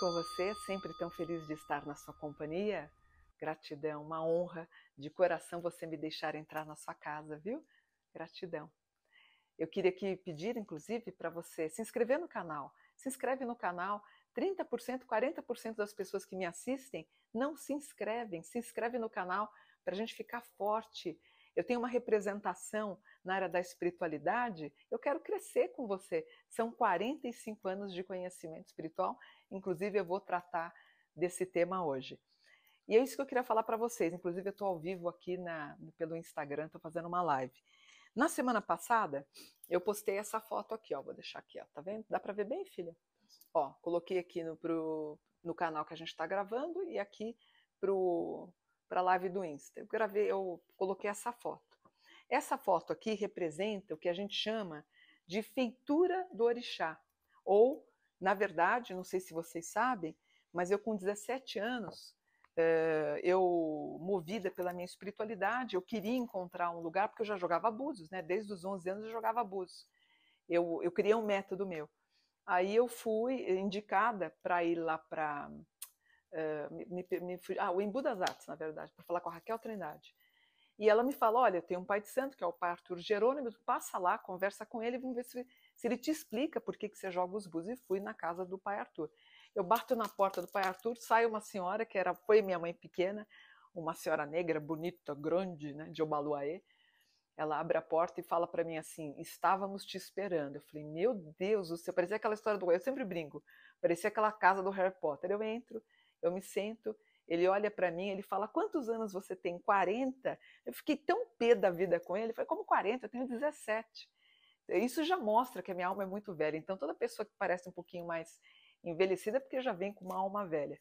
com você? Sempre tão feliz de estar na sua companhia. Gratidão, uma honra de coração você me deixar entrar na sua casa, viu? Gratidão. Eu queria aqui pedir, inclusive, para você se inscrever no canal. Se inscreve no canal. 30%, 40% das pessoas que me assistem não se inscrevem. Se inscreve no canal para a gente ficar forte. Eu tenho uma representação na área da espiritualidade, eu quero crescer com você. São 45 anos de conhecimento espiritual, inclusive eu vou tratar desse tema hoje. E é isso que eu queria falar para vocês. Inclusive, eu estou ao vivo aqui na, pelo Instagram, estou fazendo uma live. Na semana passada, eu postei essa foto aqui, ó. Vou deixar aqui, ó. Tá vendo? Dá para ver bem, filha? Ó, coloquei aqui no, pro, no canal que a gente está gravando e aqui para a live do Insta. Eu gravei, eu coloquei essa foto. Essa foto aqui representa o que a gente chama de feitura do orixá. Ou, na verdade, não sei se vocês sabem, mas eu com 17 anos, eh, eu, movida pela minha espiritualidade, eu queria encontrar um lugar, porque eu já jogava abusos, né? Desde os 11 anos eu jogava abusos. Eu, eu criei um método meu. Aí eu fui indicada para ir lá para. Uh, me, me, ah, o Embu das Artes, na verdade, para falar com a Raquel Trindade. E ela me fala: olha, tem um pai de santo, que é o pai Arthur Jerônimo, passa lá, conversa com ele, vamos ver se, se ele te explica por que, que você joga os bus. E fui na casa do pai Arthur. Eu bato na porta do pai Arthur, sai uma senhora, que era foi minha mãe pequena, uma senhora negra, bonita, grande, né, de Obaluaê. Ela abre a porta e fala para mim assim: estávamos te esperando. Eu falei: meu Deus do céu, parecia aquela história do. Eu sempre brinco, parecia aquela casa do Harry Potter. Eu entro, eu me sento ele olha para mim, ele fala: Quantos anos você tem? 40? Eu fiquei tão pé da vida com ele. Falou: Como 40? Eu tenho 17. Isso já mostra que a minha alma é muito velha. Então, toda pessoa que parece um pouquinho mais envelhecida é porque já vem com uma alma velha.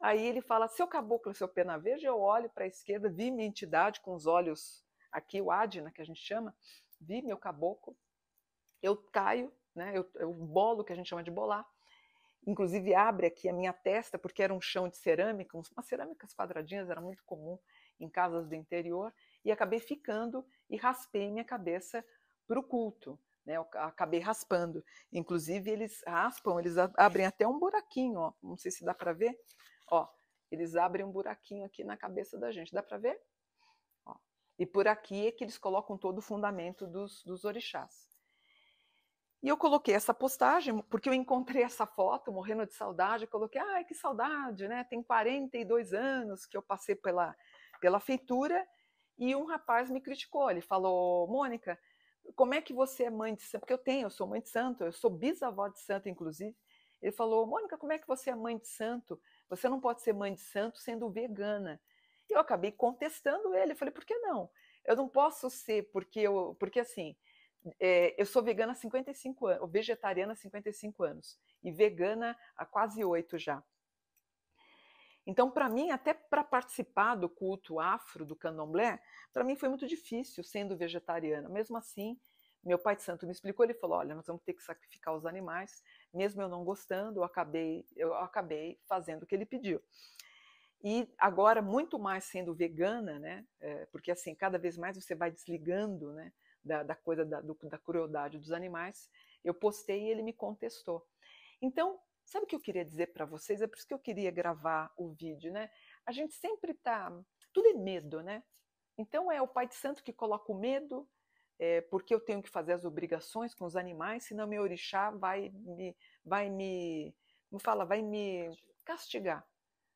Aí ele fala: Seu caboclo, seu pena verde, eu olho para a esquerda, vi minha entidade com os olhos aqui, o Adna, que a gente chama, vi meu caboclo. Eu caio, né, eu, eu bolo, que a gente chama de bolar inclusive abre aqui a minha testa, porque era um chão de cerâmica, umas cerâmicas quadradinhas, era muito comum em casas do interior, e acabei ficando e raspei minha cabeça para o culto. Né, eu acabei raspando. Inclusive, eles raspam, eles abrem até um buraquinho, ó, não sei se dá para ver. Ó, eles abrem um buraquinho aqui na cabeça da gente, dá para ver? Ó, e por aqui é que eles colocam todo o fundamento dos, dos orixás. E eu coloquei essa postagem, porque eu encontrei essa foto, morrendo de saudade, coloquei, ai, que saudade, né? Tem 42 anos que eu passei pela, pela feitura, e um rapaz me criticou, ele falou, Mônica, como é que você é mãe de santo? Porque eu tenho, eu sou mãe de santo, eu sou bisavó de santo, inclusive. Ele falou, Mônica, como é que você é mãe de santo? Você não pode ser mãe de santo sendo vegana. Eu acabei contestando ele, falei, por que não? Eu não posso ser, porque eu, porque assim, é, eu sou vegana há 55 anos, ou vegetariana há 55 anos, e vegana há quase oito já. Então, para mim, até para participar do culto afro do candomblé, para mim foi muito difícil sendo vegetariana. Mesmo assim, meu pai de santo me explicou, ele falou: "Olha, nós vamos ter que sacrificar os animais, mesmo eu não gostando, eu acabei, eu acabei fazendo o que ele pediu". E agora muito mais sendo vegana, né? É, porque assim, cada vez mais você vai desligando, né? Da, da coisa da, do, da crueldade dos animais, eu postei e ele me contestou. Então, sabe o que eu queria dizer para vocês? É por isso que eu queria gravar o vídeo, né? A gente sempre tá. Tudo é medo, né? Então é o Pai de Santo que coloca o medo, é, porque eu tenho que fazer as obrigações com os animais, senão meu orixá vai me, vai me, como fala, vai me castigar.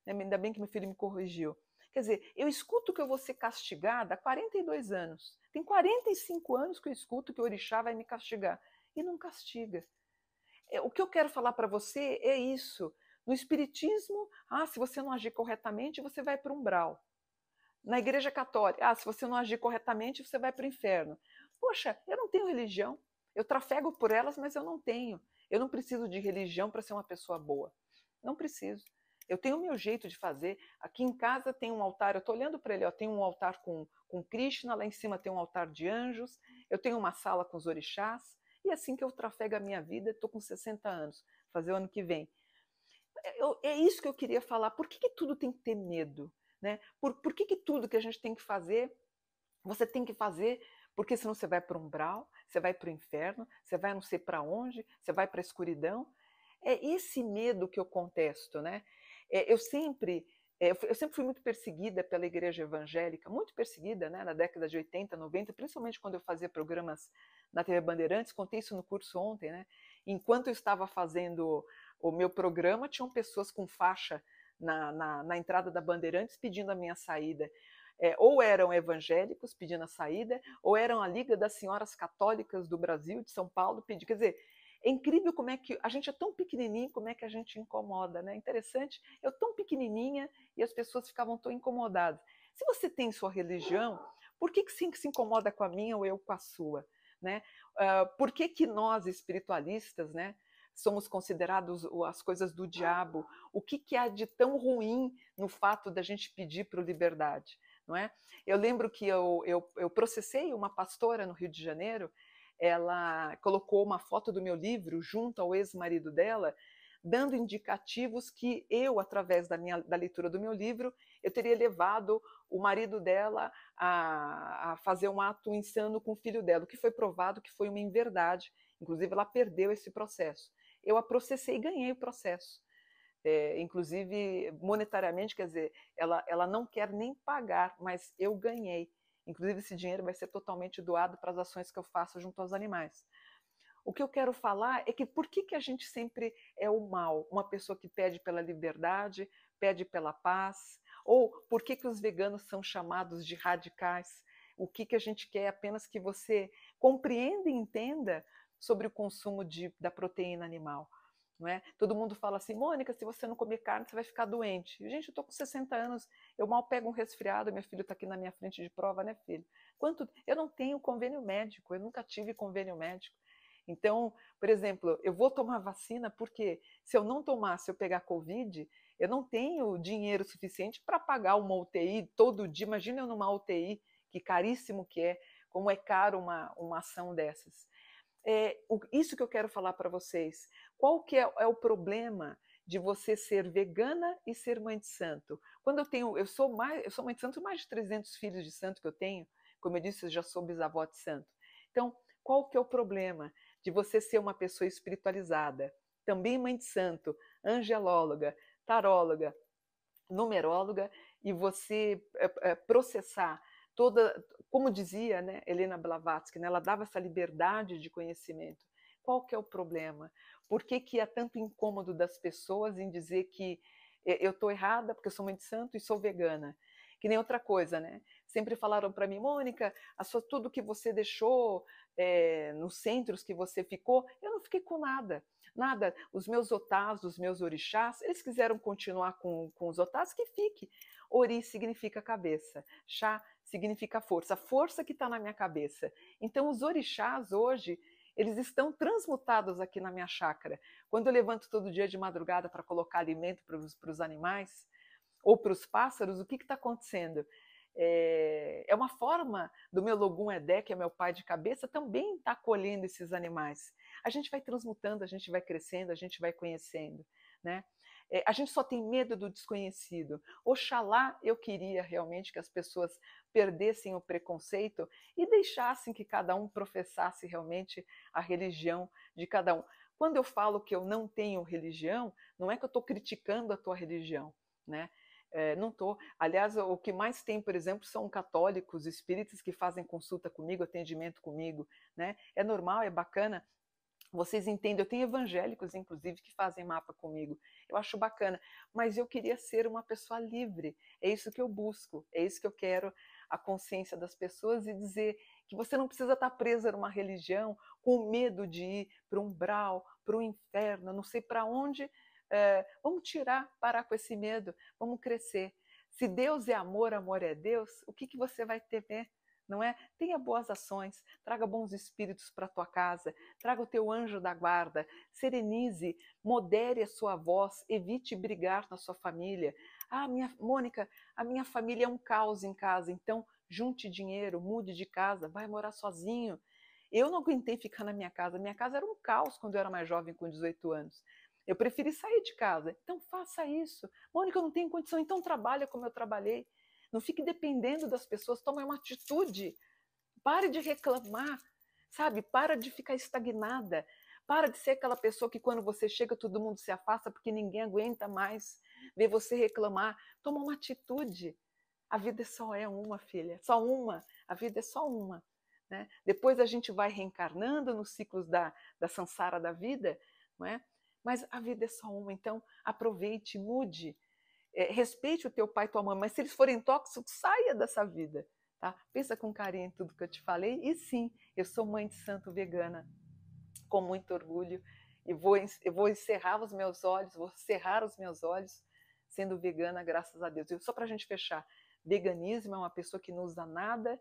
Ainda bem que meu filho me corrigiu. Quer dizer, eu escuto que eu vou ser castigada há 42 anos. Tem 45 anos que eu escuto que o orixá vai me castigar. E não castiga. É, o que eu quero falar para você é isso. No Espiritismo, ah, se você não agir corretamente, você vai para o umbral. Na Igreja Católica, ah, se você não agir corretamente, você vai para o inferno. Poxa, eu não tenho religião. Eu trafego por elas, mas eu não tenho. Eu não preciso de religião para ser uma pessoa boa. Não preciso. Eu tenho o meu jeito de fazer. Aqui em casa tem um altar, eu estou olhando para ele, ó, tem um altar com, com Krishna, lá em cima tem um altar de anjos, eu tenho uma sala com os orixás, e é assim que eu trafego a minha vida, estou com 60 anos, fazer o ano que vem. É, eu, é isso que eu queria falar. Por que, que tudo tem que ter medo? Né? Por, por que, que tudo que a gente tem que fazer, você tem que fazer porque senão você vai para um umbral, você vai para o inferno, você vai não sei para onde, você vai para a escuridão. É esse medo que eu contesto, né? É, eu sempre é, eu sempre fui muito perseguida pela igreja evangélica, muito perseguida né, na década de 80, 90, principalmente quando eu fazia programas na TV Bandeirantes, contei isso no curso ontem, né? Enquanto eu estava fazendo o meu programa, tinham pessoas com faixa na, na, na entrada da Bandeirantes pedindo a minha saída. É, ou eram evangélicos pedindo a saída, ou eram a Liga das Senhoras Católicas do Brasil, de São Paulo, pedindo. Quer dizer, é incrível como é que a gente é tão pequenininho, como é que a gente incomoda, né? Interessante, eu tão pequenininha e as pessoas ficavam tão incomodadas. Se você tem sua religião, por que, que se incomoda com a minha ou eu com a sua? Né? Uh, por que, que nós, espiritualistas, né, somos considerados as coisas do diabo? O que, que há de tão ruim no fato da gente pedir para liberdade? Não é? Eu lembro que eu, eu, eu processei uma pastora no Rio de Janeiro, ela colocou uma foto do meu livro junto ao ex-marido dela, dando indicativos que eu, através da, minha, da leitura do meu livro, eu teria levado o marido dela a, a, fazer um ato insano com o filho dela, o que foi provado que foi uma inverdade. Inclusive, ela perdeu esse processo. Eu a processei e ganhei o processo. É, inclusive, monetariamente, quer dizer, ela, ela não quer nem pagar, mas eu ganhei. Inclusive, esse dinheiro vai ser totalmente doado para as ações que eu faço junto aos animais. O que eu quero falar é que por que, que a gente sempre é o mal? Uma pessoa que pede pela liberdade, pede pela paz, ou por que, que os veganos são chamados de radicais? O que, que a gente quer é apenas que você compreenda e entenda sobre o consumo de, da proteína animal. Não é? Todo mundo fala assim, Mônica, se você não comer carne, você vai ficar doente. Gente, eu estou com 60 anos, eu mal pego um resfriado, meu filho está aqui na minha frente de prova, né, filho? Quanto? Eu não tenho convênio médico, eu nunca tive convênio médico. Então, por exemplo, eu vou tomar vacina porque se eu não tomar, se eu pegar Covid, eu não tenho dinheiro suficiente para pagar uma UTI todo dia. Imagina eu numa UTI, que caríssimo que é, como é caro uma, uma ação dessas. É, isso que eu quero falar para vocês. Qual que é, é, o problema de você ser vegana e ser mãe de santo? Quando eu tenho, eu sou mais, eu sou mãe de santo, mais de 300 filhos de santo que eu tenho. Como eu disse, eu já sou bisavó de santo. Então, qual que é o problema de você ser uma pessoa espiritualizada? Também mãe de santo, angelóloga, taróloga, numeróloga e você é, é, processar toda, como dizia né, Helena Blavatsky, né, ela dava essa liberdade de conhecimento. Qual que é o problema? Por que, que há tanto incômodo das pessoas em dizer que eu estou errada porque eu sou mãe de santo e sou vegana? Que nem outra coisa, né? Sempre falaram para mim, Mônica, a sua, tudo que você deixou é, nos centros que você ficou, eu não fiquei com nada nada. Os meus otás, os meus orixás, eles quiseram continuar com, com os otás, que fique. Ori significa cabeça, chá significa força, força que está na minha cabeça. Então, os orixás hoje, eles estão transmutados aqui na minha chácara. Quando eu levanto todo dia de madrugada para colocar alimento para os animais ou para os pássaros, o que está acontecendo? É, é, uma forma do meu Logum Edé, que é meu pai de cabeça, também estar tá acolhendo esses animais. A gente vai transmutando, a gente vai crescendo, a gente vai conhecendo, né? É, a gente só tem medo do desconhecido. Oxalá eu queria realmente que as pessoas perdessem o preconceito e deixassem que cada um professasse realmente a religião de cada um. Quando eu falo que eu não tenho religião, não é que eu estou criticando a tua religião, né? É, não estou. Aliás, o que mais tem, por exemplo, são católicos, espíritas que fazem consulta comigo, atendimento comigo. Né? É normal, é bacana. Vocês entendem, eu tenho evangélicos, inclusive, que fazem mapa comigo. Eu acho bacana, mas eu queria ser uma pessoa livre. É isso que eu busco, é isso que eu quero a consciência das pessoas e dizer que você não precisa estar presa numa religião com medo de ir para um umbral, para o inferno, não sei para onde. É, vamos tirar, parar com esse medo, vamos crescer. Se Deus é amor, amor é Deus, o que, que você vai temer? Não é? Tenha boas ações, traga bons espíritos para a tua casa, traga o teu anjo da guarda, serenize, modere a sua voz, evite brigar na sua família. Ah, minha Mônica, a minha família é um caos em casa, então junte dinheiro, mude de casa, vai morar sozinho. Eu não aguentei ficar na minha casa, minha casa era um caos quando eu era mais jovem, com 18 anos. Eu preferi sair de casa. Então faça isso. Mônica, eu não tenho condição, então trabalha como eu trabalhei. Não fique dependendo das pessoas, tome uma atitude. Pare de reclamar, sabe? Para de ficar estagnada. Para de ser aquela pessoa que quando você chega todo mundo se afasta porque ninguém aguenta mais ver você reclamar. Toma uma atitude. A vida só é uma, filha, só uma. A vida é só uma. Né? Depois a gente vai reencarnando nos ciclos da, da sansara da vida, não é? mas a vida é só uma, então aproveite, mude, é, respeite o teu pai e tua mãe, mas se eles forem tóxicos, saia dessa vida. Tá? Pensa com carinho em tudo que eu te falei. E sim, eu sou mãe de santo vegana, com muito orgulho. E vou, eu vou encerrar os meus olhos, vou cerrar os meus olhos sendo vegana, graças a Deus. E só para a gente fechar, veganismo é uma pessoa que não usa nada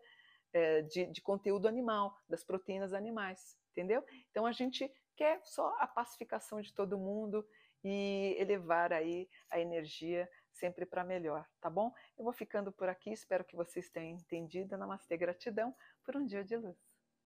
é, de, de conteúdo animal, das proteínas animais, entendeu? Então a gente quer só a pacificação de todo mundo e elevar aí a energia sempre para melhor, tá bom? Eu vou ficando por aqui, espero que vocês tenham entendido. Namastê, gratidão por um dia de luz.